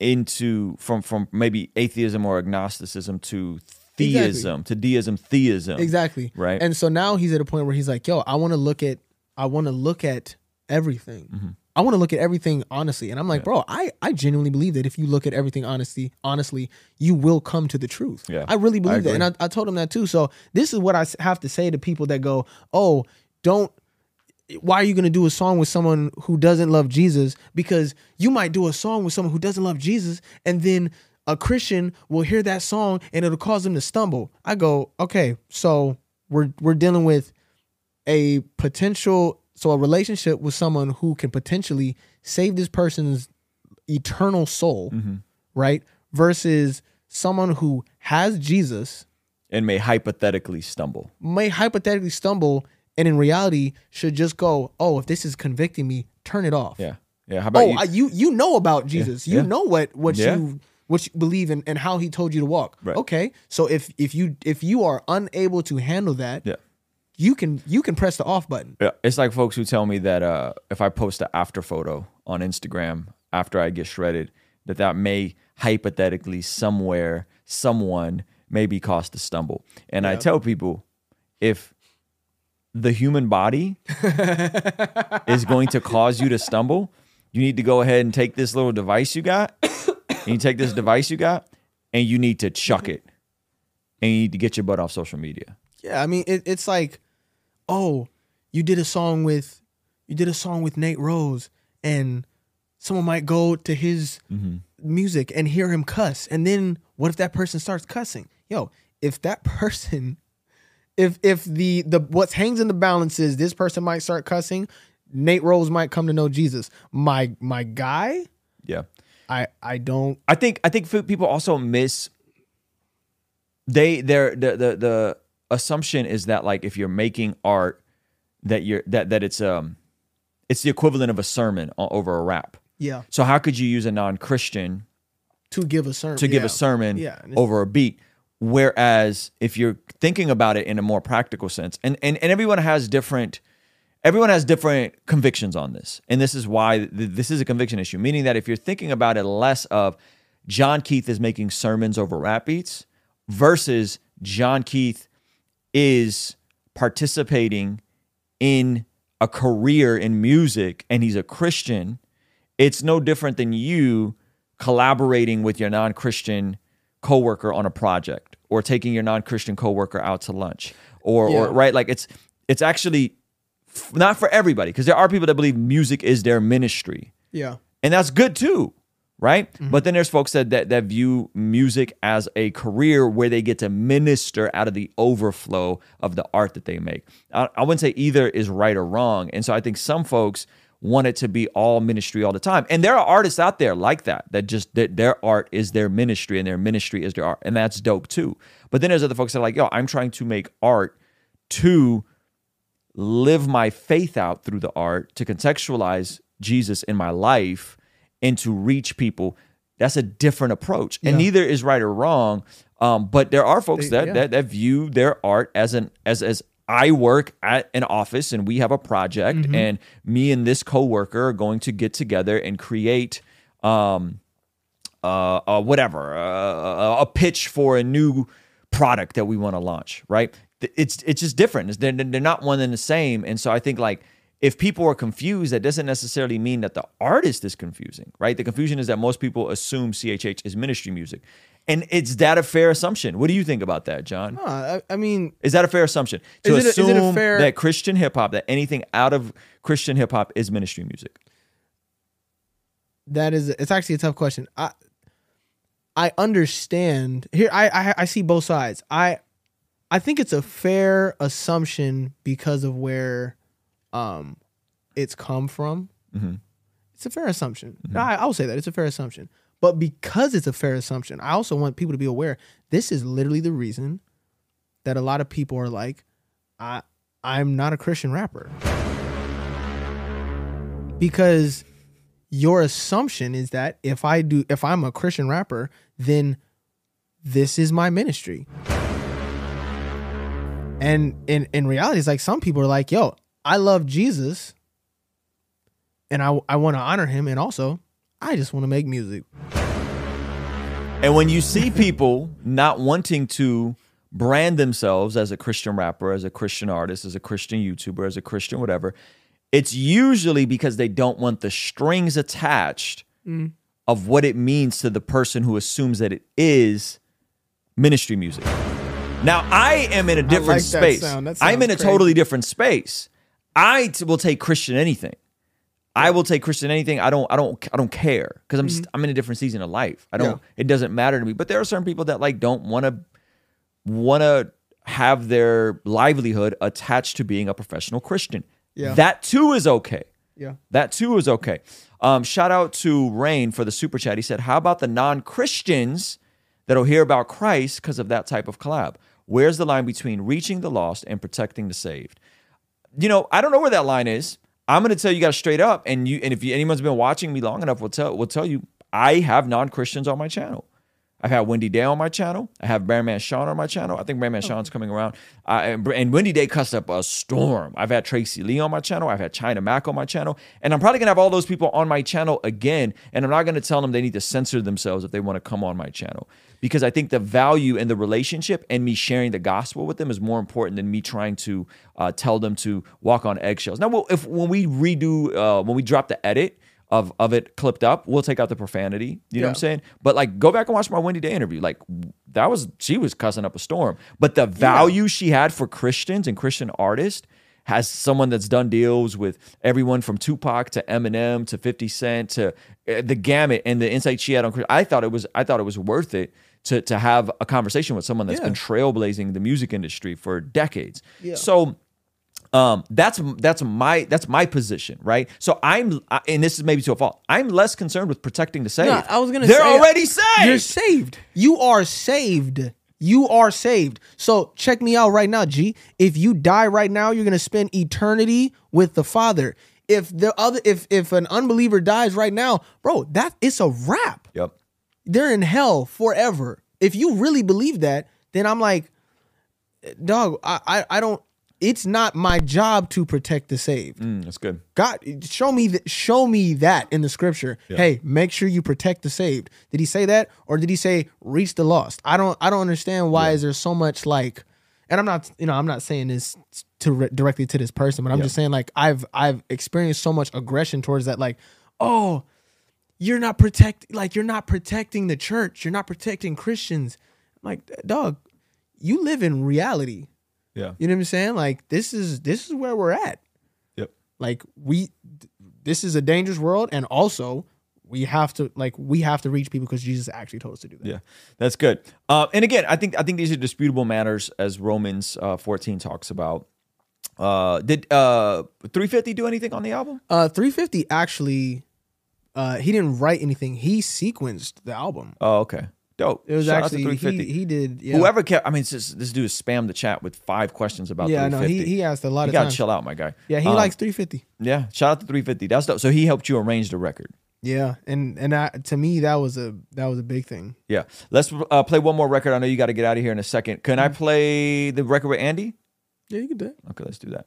into from from maybe atheism or agnosticism to theism to deism theism Exactly. Right. And so now he's at a point where he's like, yo, I want to look at I want to look at everything. Mm-hmm. I want to look at everything honestly. And I'm like, bro, I, I genuinely believe that if you look at everything honestly, honestly, you will come to the truth. Yeah. I really believe that. And I, I told him that too. So this is what I have to say to people that go, oh, don't why are you going to do a song with someone who doesn't love Jesus? Because you might do a song with someone who doesn't love Jesus, and then a Christian will hear that song and it'll cause them to stumble. I go, okay, so we're we're dealing with a potential, so a relationship with someone who can potentially save this person's eternal soul, mm-hmm. right? Versus someone who has Jesus and may hypothetically stumble may hypothetically stumble and in reality should just go, oh, if this is convicting me, turn it off. yeah yeah how about Oh, you you you know about Jesus. You yeah. know what what Yeah. you what you believe in and how he told you to walk. Right. Okay. So if if you if you are unable to handle that, yeah you can you can press the off button. Yeah, it's like folks who tell me that uh, if I post an after photo on Instagram after I get shredded, that that may hypothetically somewhere someone may be caused to stumble. And I tell people, if the human body is going to cause you to stumble, you need to go ahead and take this little device you got, and you take this device you got, and you need to chuck it, and you need to get your butt off social media. Yeah, I mean it, it's like, oh, you did a song with you did a song with Nate Rose, and someone might go to his mm-hmm. music and hear him cuss, and then what if that person starts cussing? Yo, if that person, if if the the what hangs in the balance is this person might start cussing, Nate Rose might come to know Jesus. My my guy, Yeah. I I don't. I think I think people also miss they their the the the assumption is that like if you're making art that you're that that it's um it's the equivalent of a sermon over a rap. Yeah, So how could you use a non-Christian to give a sermon. to give yeah. a sermon Yeah, over a beat? Whereas if you're thinking about it in a more practical sense, and and, and everyone has different everyone has different convictions on this. And this is why th- this is a conviction issue, meaning that if you're thinking about it less of Jon Keith is making sermons over rap beats versus Jon Keith is participating in a career in music and he's a Christian, it's no different than you collaborating with your non-Christian coworker on a project or taking your non-Christian coworker out to lunch or, or right like it's it's actually not for everybody because there are people that believe music is their ministry. Yeah. and that's good too right? Mm-hmm. but then there's folks that, that that view music as a career where they get to minister out of the overflow of the art that they make. I, I wouldn't say either is right or wrong and so i think some folks want it to be all ministry all the time. And there are artists out there like that that just that their art is their ministry and their ministry is their art and that's dope too. But then there's other folks that are like yo i'm trying to make art to live my faith out through the art to contextualize Jesus in my life and to reach people. That's a different approach, and Yeah. neither is right or wrong. Um, but there are folks They- that, yeah. that that view their art as an as as I work at an office and we have a project, Mm-hmm. and me and this coworker are going to get together and create. Um, uh, uh, whatever, uh, a pitch for a new product that we want to launch, right? It's it's just different. They're, they're not one and the same. And so I think like if people are confused, that doesn't necessarily mean that the artist is confusing, right? The confusion is that most people assume CHH is ministry music. And it's that a fair assumption? What do you think about that, Jon? No, I, I mean, Is that a fair assumption? To Is it a- is it assume fair- that Christian hip hop, that anything out of Christian hip hop is ministry music? that is it's actually a tough question. I I understand here. I I, I see both sides. I I think it's a fair assumption because of where um it's come from. Mhm. It's a fair assumption. I, I will say that it's a fair assumption. But because it's a fair assumption, I also want people to be aware. This is literally the reason that a lot of people are like, I I'm not a Christian rapper. Because your assumption is that if I do if I'm a Christian rapper, then this is my ministry. And in in reality, it's like some people are like, yo, I love Jesus and I I want to honor him and also I just want to make music. And when you see people not wanting to brand themselves as a Christian rapper, as a Christian artist, as a Christian YouTuber, as a Christian whatever, it's usually because they don't want the strings attached mm. of what it means to the person who assumes that it is ministry music. Now, I am in a different like that space. sound. That I'm in a sounds totally different space. I t- will take Christian anything. I will take Christian anything. I don't. I don't. I don't care because I'm. Just, I'm in a different season of life. I don't. Mm-hmm. Yeah. It doesn't matter to me. But there are certain people that like don't want to want to have their livelihood attached to being a professional Christian. Yeah. That too is okay. Yeah. That too is okay. Um, shout out to Rain for the super chat. He said, "How about the non-Christians that'll hear about Christ because of that type of collab? Where's the line between reaching the lost and protecting the saved?" You know, I don't know where that line is. I'm going to tell you guys straight up, and you, and if you, anyone's been watching me long enough, will tell will tell you I have non-Christians on my channel. I've had Wendy Day on my channel. I have Bearman Sean on my channel. I think Bearman Sean's coming around. Uh, and, and Wendy Day cussed up a storm. I've had Tracy Lee on my channel. I've had China Mac on my channel. And I'm probably going to have all those people on my channel again. And I'm not going to tell them they need to censor themselves if they want to come on my channel. Because I think the value in the relationship and me sharing the gospel with them is more important than me trying to uh, tell them to walk on eggshells. Now, well, if when we redo, uh, when we drop the edit, of of it clipped up, we'll take out the profanity. You know what I'm saying? But like, go back and watch my Wendy Day interview. Like, that was she was cussing up a storm. But the value she had for Christians and Christian artists has someone that's done deals with everyone from Tupac to Eminem to 50 Cent to uh, the gamut and the insight she had on. Chris- I thought it was I thought it was worth it to to have a conversation with someone that's Yeah. been trailblazing the music industry for decades. Yeah. So um that's that's my that's my position right so i'm I- and this is maybe to a fault i'm less concerned with protecting the saved No, I was gonna they're say- already saved You're saved. You are saved. You are saved. So check me out right now, G. If you die right now, you're gonna spend eternity with the Father. If the other, if if an unbeliever dies right now, bro, that it's a wrap. yep They're in hell forever. If you really believe that, then I'm like, dog, I I, I don't. It's not my job to protect the saved. Mm, that's good God, show me that. Show me that in the scripture. Hey, make sure you protect the saved. Did he say that, or did he say reach the lost? I don't. I don't understand why is there so much like, and I'm not, you know, I'm not saying this to re- directly to this person, but I'm Yeah. just saying like I've I've experienced so much aggression towards that, like, oh, you're not protect, like you're not protecting the church, you're not protecting Christians. Like, dog, you live in reality. Yeah. You know what I'm saying? Like this is this is where we're at. Yep. Like we this is a dangerous world and also we have to like we have to reach people because Jesus actually told us to do that. Yeah, that's good. Uh, and again, I think I think these are disputable matters, as Romans uh, 14 talks about. Uh, did uh 350 do anything on the album? Uh 350 actually uh he didn't write anything. He sequenced the album. Oh, okay, dope. It was Shout actually 350. he, he did yeah. Whoever kept, I mean, just, this dude spammed the chat with five questions about Yeah, no, he he asked a lot of questions. You gotta times. chill out, my guy. Yeah, he Um, likes 350. Yeah, shout out to 350. That's dope. So he helped you arrange the record. Yeah, and and I, to me that was a that was a big thing. Yeah. Let's uh, play one more record. I know you got to get out of here in a second. Can Mm-hmm. I play the record with Andy? Yeah, you can do it. Okay, let's do that.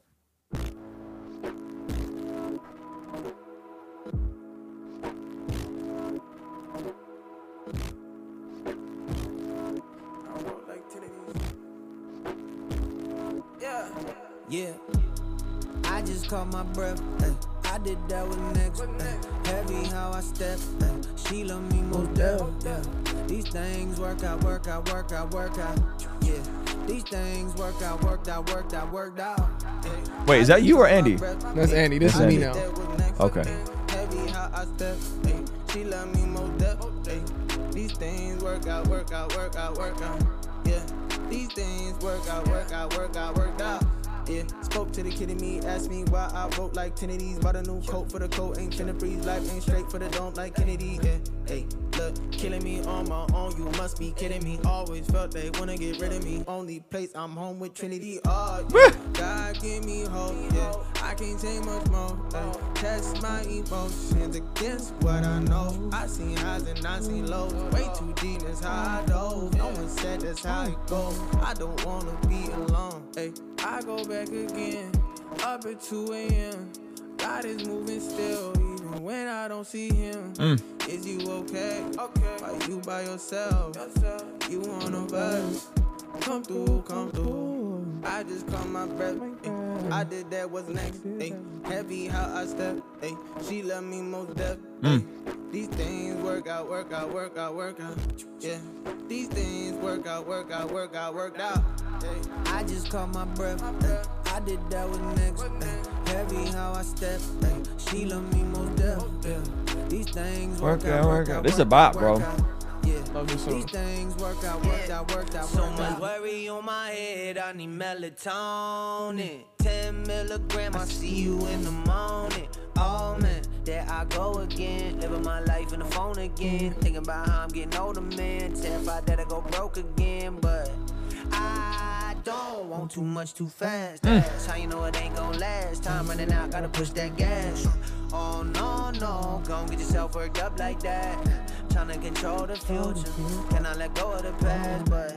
Yeah. I just caught my breath. ay. I did that with next. ay. Heavy how I step. ay. She love me most deaf. Yeah. These things work out, work out, work out, work out. Yeah. These things work out, worked out, worked out, worked out. ay. Wait, is that you or Andy? That's Andy. This is That's me now. Okay. Heavy how I step. She love me most deaf. These things work out, work out, work out, work out. Yeah. These things work out, work out, work out, work out. Yeah, spoke to the kid in me, asked me why I wrote like 10 of these. Bought a new coat for the coat, ain't finna freeze. Life ain't straight for the don't like Kennedy. Yeah, hey, look, killing me on my own, you must be kidding me. Always felt they wanna get rid of me. Only place I'm home with Trinity. Oh, yeah. God give me hope, yeah. I can't take much more. Ay. Test my emotions against what I know. I seen highs and I seen lows. Way too deep, that's how I dove. No one said that's how it goes. I don't wanna be alone. Ay. I go back again, up at 2 a.m. God is moving still, even when I don't see him. Mm. Is you okay? Okay. Are you by yourself? You on a bus? Come through, come through. I just caught my breath. Oh ayy. I did that, what's next? ayy. Heavy how I step. ayy. She love me most deaf. Mm. ayy. These things work out, work out, work out, work out. Yeah. These things work out, work out, work out, work out. ayy. I just caught my breath. ayy. I did that, what's next? ayy. Heavy how I step. ayy. She love me most deaf. Yeah. These things work, out, work out. This is a bop, bro. Yeah. Love this song. These things work out, work out, work out, so much worry on my head. I need melatonin. 10 milligram, I see you in the morning. Oh man, there I go again. Living my life in the phone again. Thinking about how I'm getting older, man. Terrified that I go broke again, but I don't want too much too fast. Mm. That's how you know it ain't gonna last. Time running out, gotta push that gas. Oh no, no, don't get yourself worked up like that. Tryna control the future, cannot let go of the past, but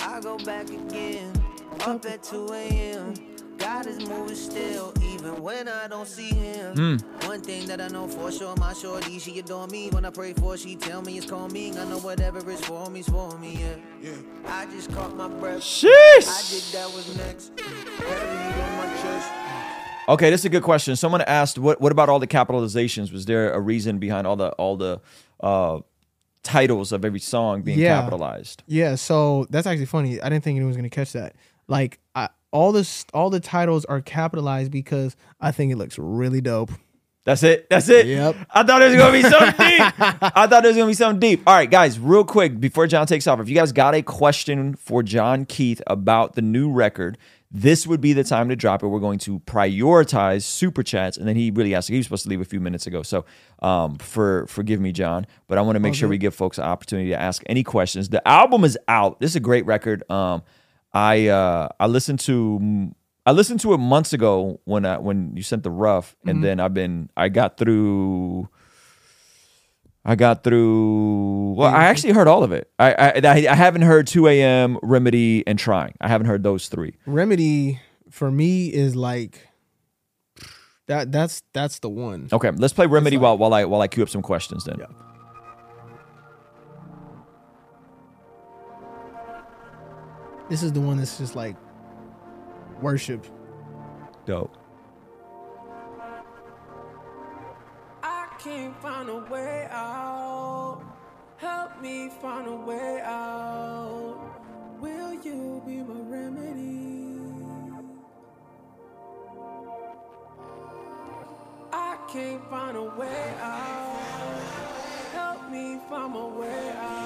I go back again, up at 2 a.m. God is moving still, even when I don't see him. One thing that I know for sure, my shorty, she adore me. When I pray for, she tell me it's coming. I know whatever is for me is for me, yeah. yeah. I just caught my breath. I did that was next. Heavy on my chest. Okay, this is a good question. Someone asked, "What what about all the capitalizations? Was there a reason behind all the all the uh, titles of every song being Yeah. capitalized?" Yeah, so that's actually funny. I didn't think anyone was gonna catch that. Like, I, all this, all the titles are capitalized because I think it looks really dope. That's it. That's it. Yep. I thought it was gonna be something deep. I thought it was gonna be something deep. All right, guys, real quick before Jon takes off, if you guys got a question for Jon Keith about the new record, this would be the time to drop it. We're going to prioritize super chats, and then he really asked. He was supposed to leave a few minutes ago, so um, for forgive me, Jon, but I want to make sure we give folks an opportunity to ask any questions. The album is out. This is a great record. Um, I uh, I listened to I listened to it months ago when I, when you sent the rough, and then I've been I got through. I got through. Well, I actually heard all of it. I I, I I haven't heard 2 a.m. Remedy and Trying. I haven't heard those three. Remedy for me is like that. That's that's the one. Okay, let's play Remedy like- while while I while I queue up some questions. Then Yeah. This is the one that's just like worship. Dope. I can't find a way out. Help me find a way out. Will you be my remedy? I can't find a way out. Help me find my way out.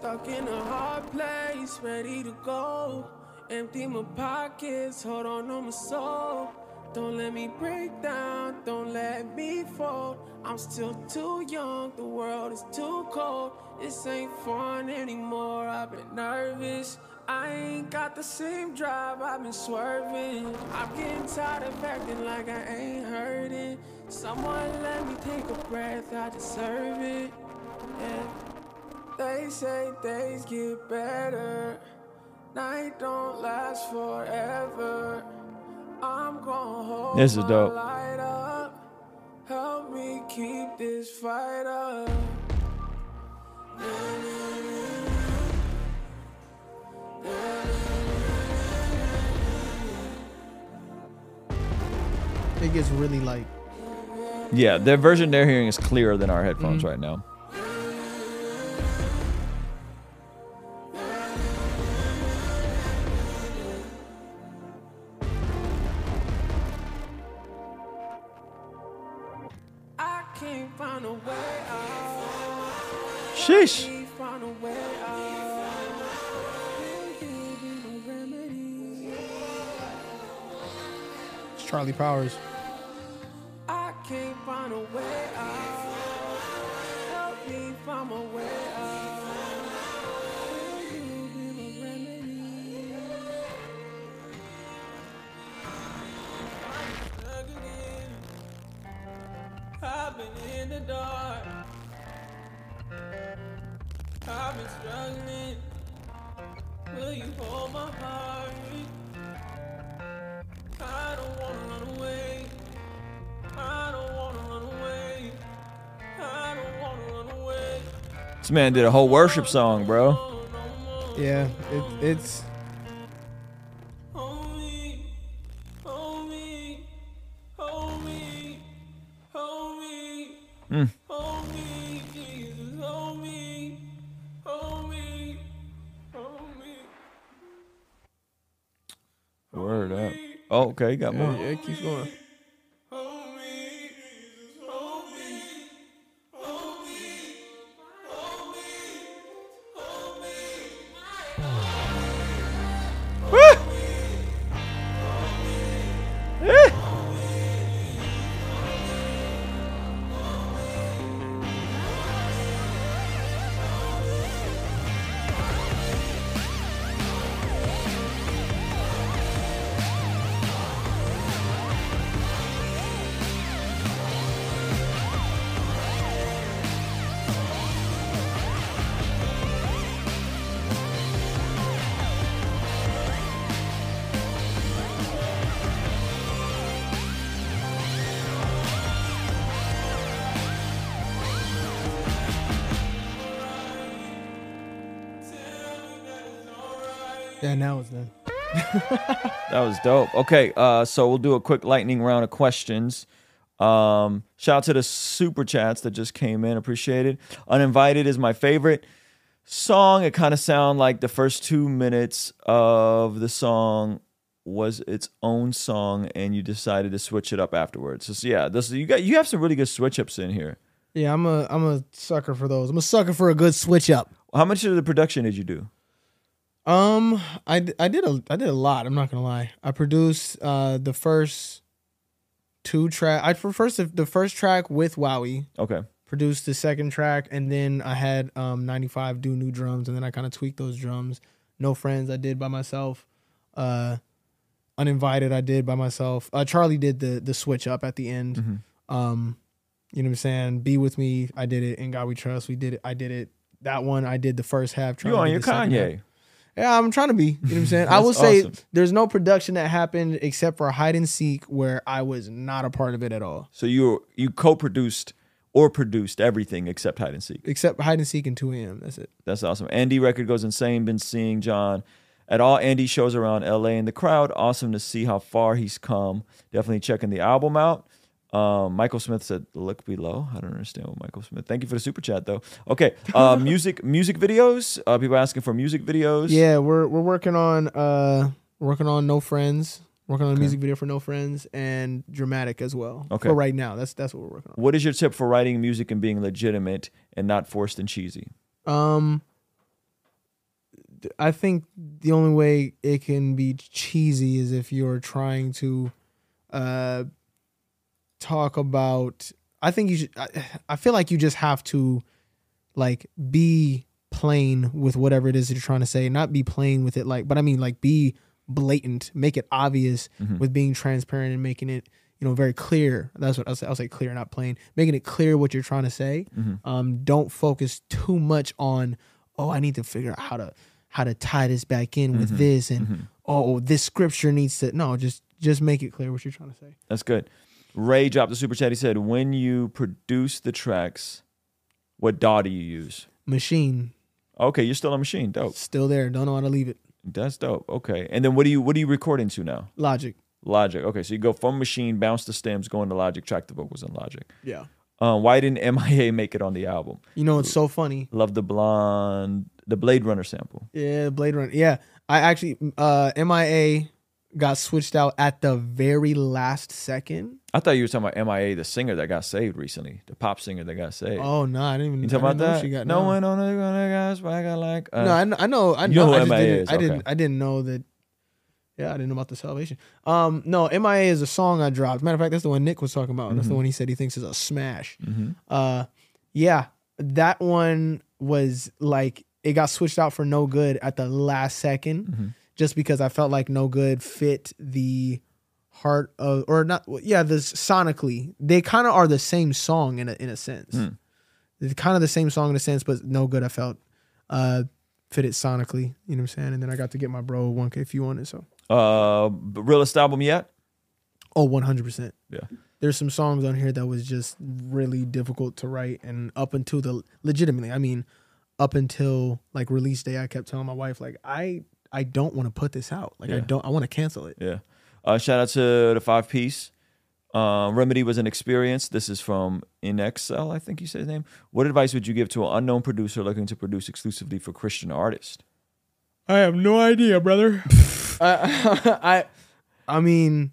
Stuck in a hard place, ready to go. Empty my pockets, hold on to my soul. Don't let me break down, don't let me fall. I'm still too young, the world is too cold. This ain't fun anymore, I've been nervous. I ain't got the same drive, I've been swerving. I'm getting tired of acting like I ain't hurting. Someone let me take a breath, I deserve it. Yeah. They say days get better, night don't last forever. I'm gonna hold This is dope. light up. Help me keep this fight up. It gets really like Yeah, the version they're hearing is clearer than our headphones mm-hmm. right now. Charlie Powers. I can't find a way out. Help me find my way out. I've been in the dark. I've been struggling. This man did a whole worship song, bro. Yeah, it, it's me. Word up. Oh, okay, got more. yeah, it keeps going. Dope. Okay, uh, so we'll do a quick lightning round of questions. Um, shout out to the super chats that just came in. Appreciate it. Uninvited is my favorite song. It kind of sound like the first two minutes of the song was its own song, and you decided to switch it up afterwards. So, so yeah, this you got you have some really good switch ups in here. Yeah, I'm a I'm a sucker for those. I'm a sucker for a good switch up. How much of the production did you do? Um, I, I did a I did a lot. I'm not gonna lie. I produced uh the first two track. I for first the first track with Wowie. Okay, Produced the second track, and then I had um 95 do new drums, and then I kind of tweaked those drums. No friends, I did by myself. Uh, uninvited, I did by myself. Uh, Charlie did the the switch up at the end. Mm-hmm. Um, you know what I'm saying? Be with me, I did it. In God We Trust, we did it. I did it. That one, I did the first half. Track. You on your. Kanye? Yeah, I'm trying to be. You know what I'm saying? I will say awesome. there's no production that happened except for hide and seek where I was not a part of it at all. So you you co-produced or produced everything except hide and seek. Except hide and seek and 2 a.m. That's it. That's awesome. Andy record goes insane. Been seeing Jon at all Andy shows around LA in the crowd. Awesome to see how far he's come. Definitely checking the album out. Um, Michael Smith said, "Look below." I don't understand what Michael Smith. Thank you for the super chat, though. Okay, uh, music, music videos. Uh, people asking for music videos. Yeah, we're we're working on uh working on No Friends. Working on a music video for No Friends and dramatic as well. Okay. For right now, that's that's what we're working on. What is your tip for writing music and being legitimate and not forced and cheesy? Um, I think the only way it can be cheesy is if you're trying to, uh, talk about. I think you should. I, I feel like you just have to, like, be plain with whatever it is that you're trying to say. Not be plain with it, like, but I mean, like, be blatant, make it obvious mm-hmm. with being transparent and making it, you know, very clear. That's what I'll say. I'll say clear, not plain. Making it clear what you're trying to say. Mm-hmm. Um, don't focus too much on, oh, I need to figure out how to how to tie this back in with mm-hmm. this, and oh, this scripture needs to. No, just just make it clear what you're trying to say. That's good. Ray dropped the super chat. He said, "When you produce the tracks, what DAW do you use?" Maschine Okay, you're still on Maschine. Dope. still there. Don't know how to leave it. That's dope. Okay, and then what do you what do you record into now? Logic. Logic. Okay, so you go from Maschine, bounce the stems, go into Logic, track the vocals in Logic. Yeah. Um, why didn't MIA make it on the album? You know it's so funny. Love the blonde, the Blade Runner sample. Yeah, Blade Runner. Yeah, I actually uh MIA got switched out at the very last second. I thought you were talking about MIA, the singer that got saved recently, the pop singer that got saved. Oh no, I didn't even. you talking about that? She got no one on the gonna but I got like. Uh, no, I, kn- I know. I You know. know who I MIA didn't. is, I didn't. I didn't know that. Yeah, I didn't know about the salvation. Um, no, MIA is a song I dropped. Matter of fact, that's the one Nick was talking about. That's Mm-hmm. the one he said he thinks is a smash. Uh, yeah, that one was like it got switched out for no good at the last 2nd Mm-hmm. Just because I felt like no good fit the heart of or not. Yeah, this sonically they kind of are the same song in a in a sense. Hmm. It's kind of the same song in a sense, but no good. I felt uh fit it sonically. You know what I'm saying? And then I got to get my bro 1K if you wanted. So Uh, realest album yet? oh, 100. percent Yeah. There's some songs on here that was just really difficult to write, and up until the legitimately, I mean, up until like release day, I kept telling my wife like I I don't want to put this out. Like I don't. I want to cancel it. Yeah. Uh, shout out to the five piece. Uh, Remedy was an experience. This is from InXL, I think you said his name. What advice would you give to an unknown producer looking to produce exclusively for Christian artists? I have no idea, brother. I, I, I mean,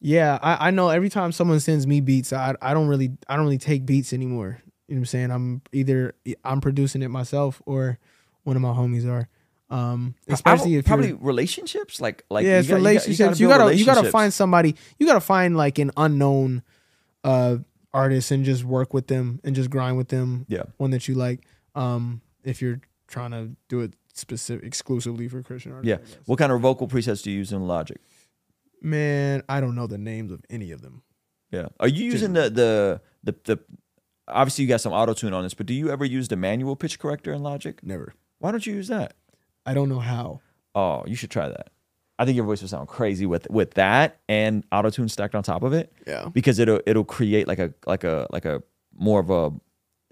yeah, I, I know every time someone sends me beats, I, I don't really, I don't really take beats anymore. You know what I'm saying? I'm either I'm producing it myself or one of my homies are. Um, especially if probably relationships, like like yeah, you it's got- you got- relationships. You gotta, you gotta find somebody. You gotta find like an unknown uh artist and just work with them and just grind with them. Yeah. one that you like. Um, if you're trying to do it specific exclusively for Christian artists. Yeah. What kind of vocal presets do you use in Logic? Man, I don't know the names of any of them. Yeah. Are you using the the the the? Obviously, you got some auto tune on this, but do you ever use the manual pitch corrector in Logic? Never. Why don't you use that? I don't know how. Oh, you should try that. I think your voice would sound crazy with with that and auto tune stacked on top of it. Yeah. because it'll it'll create like a like a like a more of a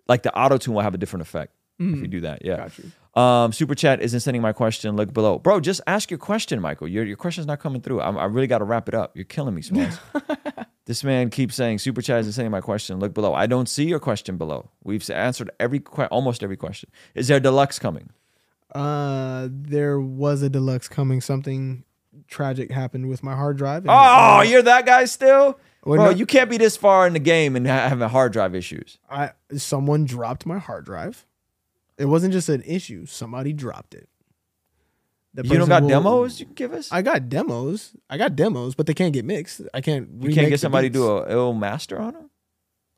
like the auto tune will have a different effect if you do that. Yeah. Got you. Um, Super chat isn't sending my question. Look below, bro. Just ask your question, Michael. Your your question's not coming through. I'm, I really got to wrap it up. You're killing me, Smalls. this man keeps saying super chat isn't sending my question. Look below. I don't see your question below. We've answered every que- almost every question. Is there deluxe coming? Uh, there was a deluxe coming. Something tragic happened with my hard drive. Oh, you're that guy still, Well, bro. no- You can't be this far in the game and ha- having hard drive issues. I someone dropped my hard drive. It wasn't just an issue. Somebody dropped it. The You don't got will- demos you can give us? I got demos. I got demos, but they can't get mixed. I can't. you can't get somebody to do a ill master on them?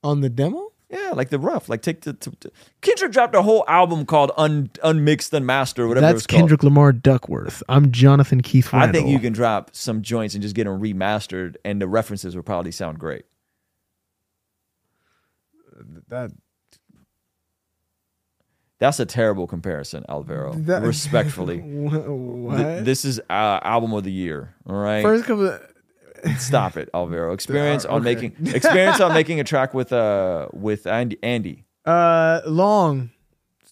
on the demo. Yeah, like the rough. Like take the, to, to- Kendrick dropped a whole album called Un, Unmixed Unmastered, whatever That's it's called. Kendrick Lamar Duckworth. I'm Jonathan Keith I think you can drop some joints and just get them remastered, and the references would probably sound great. that. That's a terrible comparison, Alvaro. that Respectfully, what? Th- this is uh, album of the year. All right. First couple. Stop it, Alvaro. Experience on okay. making experience on making a track with uh with Andy. Andy. Uh, long.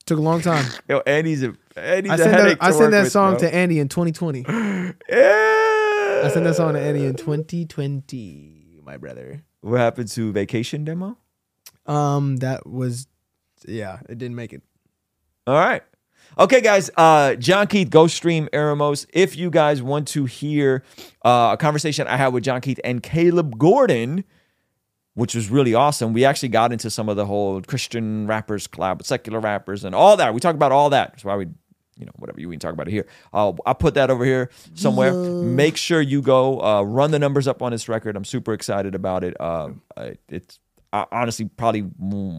Took a long time. Yo, Andy's a Andy's I sent that. I sent that with, song bro. to Andy in 2020. Yeah. I sent that song to Andy in 2020. My brother. What happened to vacation demo? Um, that was, yeah, it didn't make it. All right. Okay, guys. Uh, Jon Keith, Ghost Stream Eremos. If you guys want to hear uh, a conversation I had with Jon Keith and Caleb Gordon, which was really awesome, we actually got into some of the whole Christian rappers collab with secular rappers and all that. We talked about all that. That's why we, you know, whatever you we can talk about it here. Uh, I'll put that over here somewhere. Make sure you go uh, run the numbers up on this record. I'm super excited about it. Uh, it's uh, honestly probably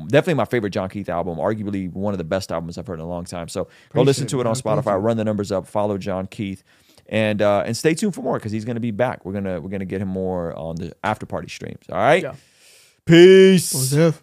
definitely my favorite Jon Keith album, arguably one of the best albums I've heard in a long time. So go listen to it, on Spotify. Run the numbers up. Follow Jon Keith, and uh, and stay tuned for more because he's gonna be back. We're gonna we're gonna get him more on the after party streams. All right. Yeah. Peace. What was that?